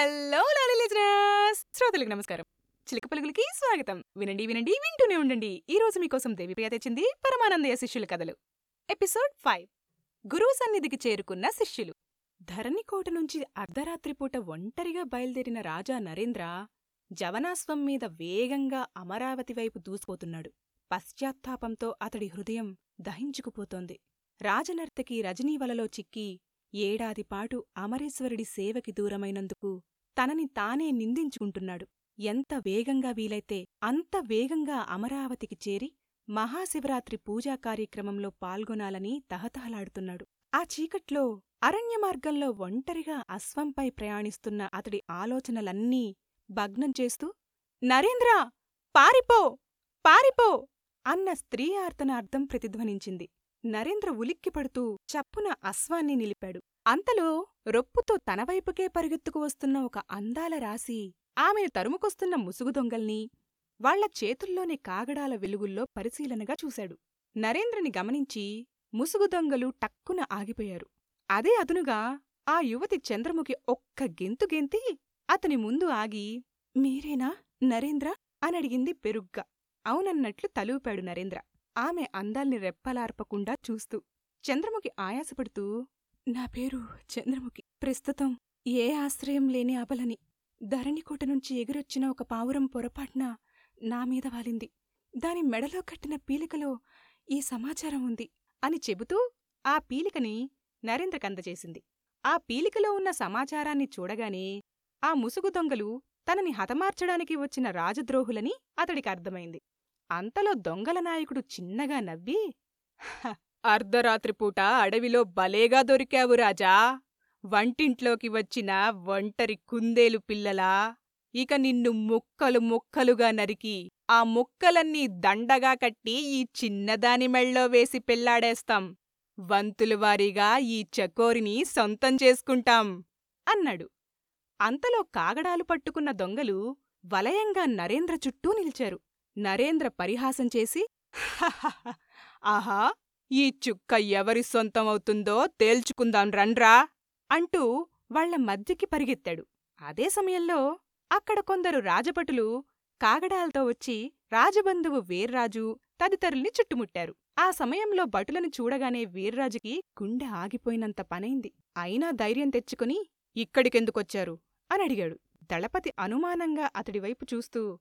Hello లాలి listeners! శ్రోతలకు నమస్కారం. చిలక పలుగులకి స్వాగతం. వినండి వినండి వింటూనే ఉండండి. ఈ రోజు మీకోసం దేవిప్రియ తెచ్చింది పరమానందయ్య శిష్యుల కథలు. Episode five. గురువు సన్నిధికి చేరుకున్న శిష్యులు. ధరణికోట నుంచి అర్ధరాత్రి పూట ఒంటరిగా బయలుదేరిన రాజా నరేంద్ర జవనాశ్వం మీద వేగంగా అమరావతి వైపు దూసిపోతున్నాడు పశ్చాత్తాపంతో అతడి హృదయం దహించుకుపోతోంది. రాజనర్తకి రజనీవలలో చిక్కి ఏడాదిపాటు అమరేశ్వరుడి సేవకి దూరమైనందుకు తనని తానే నిందించుకుంటున్నాడు. ఎంత వేగంగా వీలైతే అంత వేగంగా అమరావతికి చేరి మహాశివరాత్రి పూజా కార్యక్రమంలో పాల్గొనాలని తహతహలాడుతున్నాడు. ఆ చీకట్లో అరణ్యమార్గంలో ఒంటరిగా అశ్వంపై ప్రయాణిస్తున్న అతడి ఆలోచనలన్నీ భగ్నం చేస్తూ నరేంద్ర పారిపో పారిపో అన్న స్త్రీ ఆర్తనార్థం ప్రతిధ్వనించింది. నరేంద్ర ఉలిక్కిపడుతూ చప్పున అశ్వాన్ని నిలిపాడు. అంతలో రొప్పుతో తనవైపుకే పరుగెత్తుకు వస్తున్న ఒక అందాల రాశి ఆమెను తరుముకొస్తున్న ముసుగు దొంగల్ని వాళ్ళ చేతుల్లోని కాగడాల వెలుగుల్లో పరిశీలనగా చూశాడు. నరేంద్రని గమనించి ముసుగు దొంగలు టక్కున ఆగిపోయారు. అదే అదునుగా ఆ యువతి చంద్రముఖి ఒక్క గెంతు గెంతి అతని ముందు ఆగి మీరేనా నరేంద్ర? అనడిగింది పెరుగ్గా. అవునన్నట్లు తలూపాడు నరేంద్ర. ఆమె అందాల్ని రెప్పలార్పకుండా చూస్తూ చంద్రముఖి ఆయాసపడుతూ నా పేరు చంద్రముఖి. ప్రస్తుతం ఏ ఆశ్రయం లేని అబలని ధరణికోట నుంచి ఎగురొచ్చిన ఒక పావురం పొరపాటున నా మీద వాలింది. దాని మెడలో కట్టిన పీలికలో ఈ సమాచారం ఉంది అని చెబుతూ ఆ పీలికని నరేంద్రకందజేసింది. ఆ పీలికలో ఉన్న సమాచారాన్ని చూడగానే ఆ ముసుగు దొంగలు తనని హతమార్చడానికి వచ్చిన రాజద్రోహులని అతడికి అర్థమైంది. అంతలో దొంగల నాయకుడు చిన్నగా నవ్వి "హ, అర్ధరాత్రిపూట అడవిలో భలేగా దొరికావు రాజా. వంటింట్లోకి వచ్చిన ఒంటరి కుందేలు పిల్లలా. ఇక నిన్ను ముక్కలు ముక్కలుగా నరికి ఆ ముక్కలన్నీ దండగా కట్టి ఈ చిన్నదాని మెళ్ళో వేసి పెళ్ళాడేస్తాం. వంతులవారీగా ఈ చకోరిని సొంతం చేసుకుంటాం అన్నాడు. అంతలో కాగడాలు పట్టుకున్న దొంగలు వలయంగా నరేంద్ర చుట్టూ నిలిచారు. నరేంద్ర పరిహాసం చేసి ఆహా ఈ చుక్క ఎవరి సొంతమవుతుందో తేల్చుకుందాం రండ్రా అంటూ వాళ్ళ మధ్యకి పరిగెత్తాడు. అదే సమయంలో అక్కడ కొందరు రాజభటులు కాగడాలతో వచ్చి రాజబంధువు వీర్రాజు తదితరుల్ని చుట్టుముట్టారు. ఆ సమయంలో భటులను చూడగానే వీర్రాజుకి గుండె ఆగిపోయినంత పనైంది. అయినా ధైర్యం తెచ్చుకుని ఇక్కడికెందుకొచ్చారు? అని అడిగాడు దళపతి అనుమానంగా అతడివైపు చూస్తూ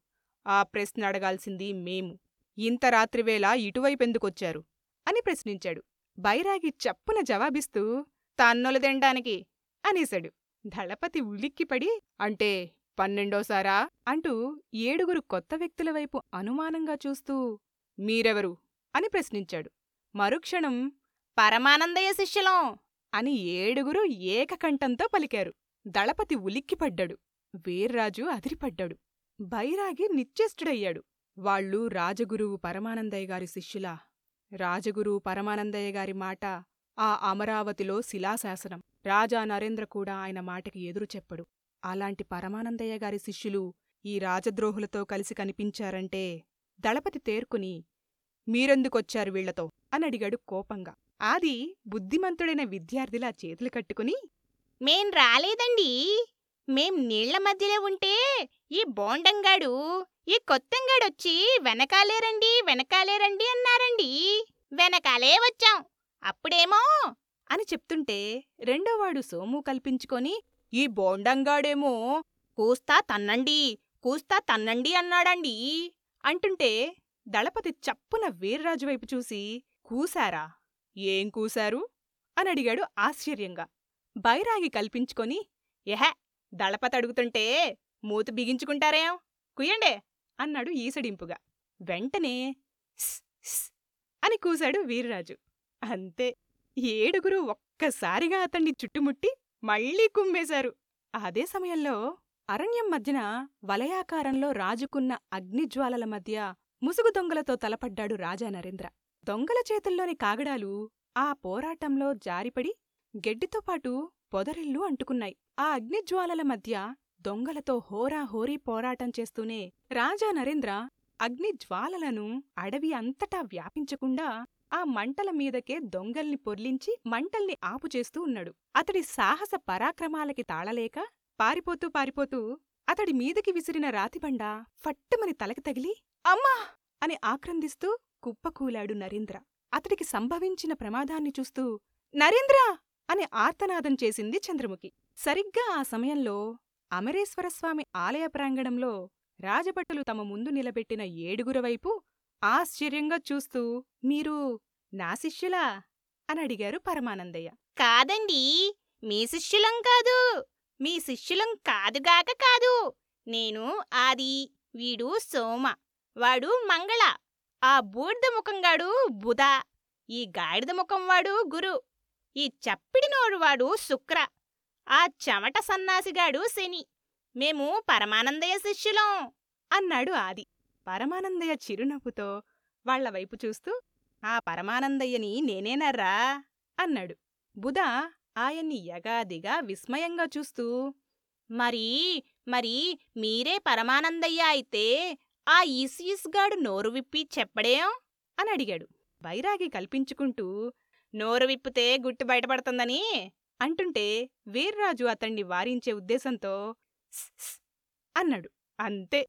ఆ ప్రశ్న అడగాల్సింది మేము. ఇంత రాత్రివేళ ఇటువైపెందుకొచ్చారు? అని ప్రశ్నించాడు. బైరాగి చప్పున జవాబిస్తూ తన్నులు తినడానికి అనేశాడు. దళపతి ఉలిక్కిపడి అంటే పన్నెండోసారా? అంటూ ఏడుగురు కొత్త వ్యక్తుల వైపు అనుమానంగా చూస్తూ మీరెవరు? అని ప్రశ్నించాడు. మరుక్షణం పరమానందయ్య శిష్యులం అని ఏడుగురు ఏకకంఠంతో పలికారు. దళపతి ఉలిక్కిపడ్డాడు. వీర్రాజు అదిరిపడ్డాడు. బైరాగి నిశ్చేష్టుడయ్యాడు. వాళ్ళు రాజగురువు పరమానందయ్య గారి శిష్యులా. రాజగురువు పరమానందయ్య గారి మాట ఆ అమరావతిలో శిలాశాసనం. రాజా నరేంద్ర కూడా ఆయన మాటకి ఎదురు చెప్పడు. అలాంటి పరమానందయ్య గారి శిష్యులు ఈ రాజద్రోహులతో కలిసి కనిపించారంటే దళపతి తేర్కుని మీరెందుకొచ్చారు వీళ్ళతో అని అడిగాడు కోపంగా. ఆది బుద్ధిమంతుడైన విద్యార్థిలా చేతులు కట్టుకుని మేం రాలేదండి. మేం నీళ్ళ మధ్యలో ఉంటే ఈ బోండంగాడు ఈ కొత్తంగాడొచ్చి వెనకాలే రండి వెనకాలే రండి అన్నారండి. వెనకాలే వచ్చాం. అప్పుడేమో? అని చెప్తుంటే రెండోవాడు సోము కల్పించుకొని ఈ బోండంగాడేమో కూస్తా తన్నండి కూస్తా తన్నండి అన్నాడండి అంటుంటే దళపతి చప్పున వీర్రాజు వైపు చూసి కూశారా? ఏం కూశారు? అని అడిగాడు ఆశ్చర్యంగా. బైరాగి కల్పించుకొని ఎహె దళపతి అడుగుతుంటే మూతి బిగించుకుంటారేం? కుయ్యండే అన్నాడు ఈసడింపుగా. వెంటనే "స్, అని కూశాడు వీర్రాజు. అంతే ఏడుగురు ఒక్కసారిగా అతన్ని చుట్టుముట్టి మళ్ళీ కుమ్మేశారు. అదే సమయంలో అరణ్యం మధ్యన వలయాకారంలో రాజుకున్న అగ్నిజ్వాలల మధ్య ముసుగు దొంగలతో తలపడ్డాడు రాజా నరేంద్ర. దొంగల చేతుల్లోని కాగడాలు ఆ పోరాటంలో జారిపడి గెడ్డితో పాటు పొదరిల్లు అంటుకున్నాయి. ఆ అగ్నిజ్వాలల మధ్య దొంగలతో హోరాహోరీ పోరాటం చేస్తూనే రాజా నరేంద్ర అగ్నిజ్వాలలను అడవి అంతటా వ్యాపించకుండా ఆ మంటల మీదకే దొంగల్ని పొర్లించి మంటల్ని ఆపుచేస్తూ ఉన్నాడు. అతడి సాహస పరాక్రమాలకి తాళలేక పారిపోతూ పారిపోతూ అతడి మీదకి విసిరిన రాతిబండ ఫట్టుమని తలకి తగిలి అమ్మా! అని ఆక్రందిస్తూ కుప్పకూలాడు నరేంద్ర. అతడికి సంభవించిన ప్రమాదాన్ని చూస్తూ నరేంద్ర! అని ఆర్తనాదం చేసింది చంద్రముఖి. సరిగ్గా ఆ సమయంలో అమరేశ్వరస్వామి ఆలయ ప్రాంగణంలో రాజభటులు తమ ముందు నిలబెట్టిన ఏడుగురు వైపు ఆశ్చర్యంగా చూస్తూ మీరు నా శిష్యులా? అని అడిగారు పరమానందయ్య. కాదండి మీ శిష్యులం కాదు. మీ శిష్యులం కాదుగాక కాదు. నేను ఆది వీడు సోమ వాడు మంగళ. ఆ బూడిద ముఖంగాడు బుధ. ఈ గాడిద ముఖం వాడు గురు. ఈ చప్పిడి నోరువాడు శుక్ర ఆ చెమట సన్నాసిగాడు శని. మేము పరమానందయ్య శిష్యులం అన్నాడు ఆది. పరమానందయ్య చిరునవ్వుతో వాళ్ళ వైపు చూస్తూ ఆ పరమానందయ్యని నేనేనర్రా అన్నాడు. బుధ ఆయన్ని యగాదిగా విస్మయంగా చూస్తూ మరి మరి మీరే పరమానందయ్య అయితే ఆ ఈసీస్గాడు నోరు విప్పి చెప్పడేం? అని అడిగాడు. వైరాగి కల్పించుకుంటూ నోరు విప్పితే గుట్టు బయటపడుతుందని అంటుంటే వీర్రాజు అతణ్ణి వారించే ఉద్దేశంతో అన్నాడు. అంతే.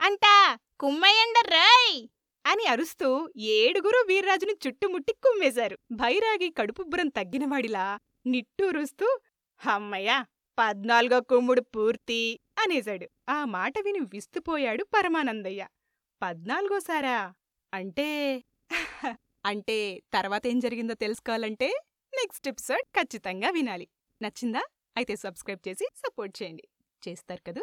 అంటా కుమ్మయ్యండర్రాయ్ అని అరుస్తూ ఏడుగురు వీర్రాజుని చుట్టుముట్టి కుమ్మేశారు. భైరాగి కడుపుబ్బరం తగ్గినవాడిలా నిట్టూరుస్తూ హమ్మయ్య పద్నాలుగో కుమ్ముడు పూర్తి అనేశాడు. ఆ మాట విని విస్తుపోయాడు పరమానందయ్య. పద్నాలుగోసారా? అంటే అంటే తర్వాత ఏం జరిగిందో తెలుసుకోవాలంటే నెక్స్ట్ ఎపిసోడ్ ఖచ్చితంగా వినాలి. నచ్చిందా? అయితే సబ్స్క్రైబ్ చేసి సపోర్ట్ చేయండి. చేస్తారు కదూ?